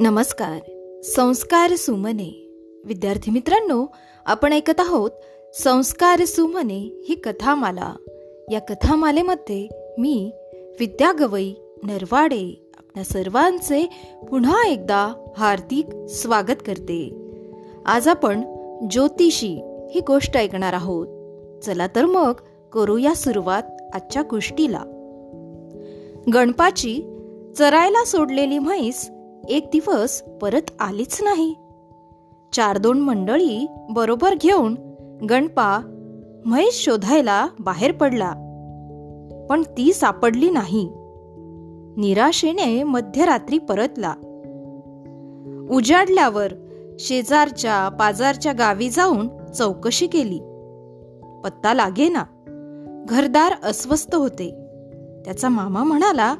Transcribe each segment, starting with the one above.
नमस्कार. संस्कार सुमने. विद्यार्थी मित्रांनो आपण ऐकत आहोत संस्कार सुमने ही कथामाला. या कथामालेमध्ये मी विद्या गवई नरवाडे आपल्या सर्वांचे पुन्हा एकदा हार्दिक स्वागत करते. आज आपण ज्योतिषी ही गोष्ट ऐकणार आहोत. चला तर मग करूया सुरुवात आजच्या गोष्टीला. गणपाची चरायला सोडलेली म्हैस एक दिवस परत आलीच नाही. चार दोन मंडळी बरोबर घेऊन गणपा म्हैस शोधायला बाहेर पडला. पण ती सापडली नाही. निराशेने मध्यरात्री परतला. उजाडल्यावर शेजारच्या पाजारच्या गावी जाऊन चौकशी केली. पत्ता लागेना. घरदार अस्वस्थ होते. त्याचा मामा म्हणाला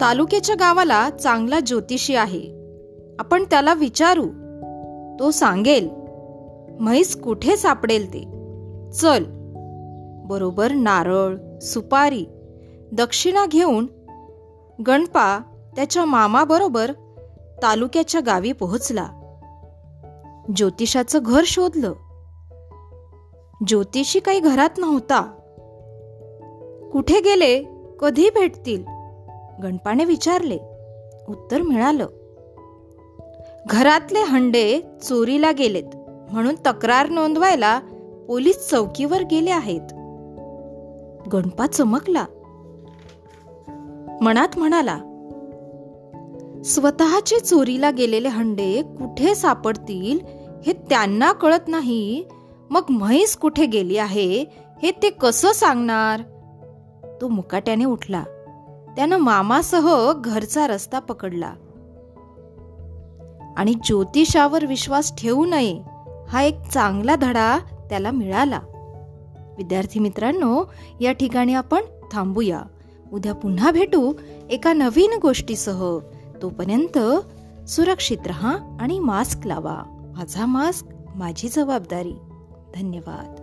तालुक्याच्या गावाला चांगला ज्योतिषी आहे. आपण त्याला विचारू. तो सांगेल म्हैस कुठे सापडेल ते? चल. बरोबर नारळ सुपारी दक्षिणा घेऊन गणपा त्याच्या मामाबरोबर तालुक्याच्या गावी पोहोचला. ज्योतिषाचं घर शोधलं. ज्योतिषी काही घरात नव्हता. कुठे गेले कधी भेटतील? गणपाने विचारले. उत्तर मिळालं. घरातले हंडे चोरीला गेलेत म्हणून तक्रार नोंदवायला पोलीस चौकीवर गेले आहेत. गणपा चमकला. मनात म्हणाला स्वतःचे चोरीला गेलेले हंडे कुठे सापडतील हे त्यांना कळत नाही. मग म्हैस कुठे गेली आहे हे ते कसं सांगणार? तो मुकाट्याने उठला. त्यानं मामासह घरचा रस्ता पकडला. आणि ज्योतिषावर विश्वास ठेवू नये हा एक चांगला धडा त्याला मिळाला. विद्यार्थी मित्रांनो या ठिकाणी आपण थांबूया. उद्या पुन्हा भेटू एका नवीन गोष्टीसह. तोपर्यंत सुरक्षित रहा आणि मास्क लावा. माझा मास्क माझी जबाबदारी. धन्यवाद.